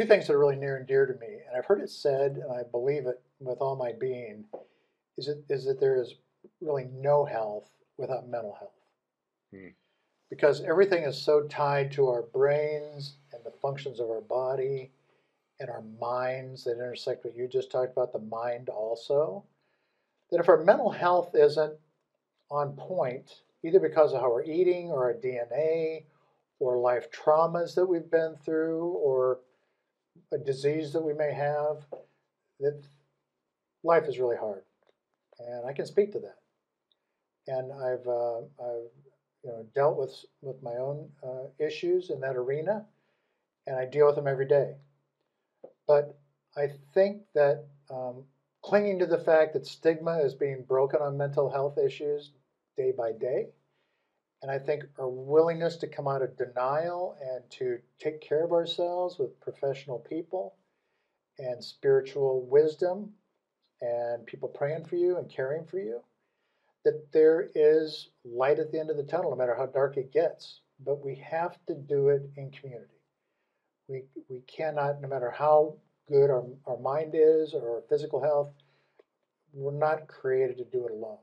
two things that are really near and dear to me, and I've heard it said, and I believe it with all my being, is it is that there is really no health without mental health. Hmm. Because everything is so tied to our brains and the functions of our body and our minds that intersect what you just talked about, the mind also, that if our mental health isn't on point, either because of how we're eating or our DNA or life traumas that we've been through or a disease that we may have, that life is really hard. And I can speak to that. And I've, uh, I've you know, dealt with, with my own uh, issues in that arena, and I deal with them every day. But I think that um, clinging to the fact that stigma is being broken on mental health issues day by day, and I think our willingness to come out of denial and to take care of ourselves with professional people and spiritual wisdom and people praying for you and caring for you, that there is light at the end of the tunnel, no matter how dark it gets. But we have to do it in community. We, we cannot, no matter how good our, our mind is or our physical health, we're not created to do it alone.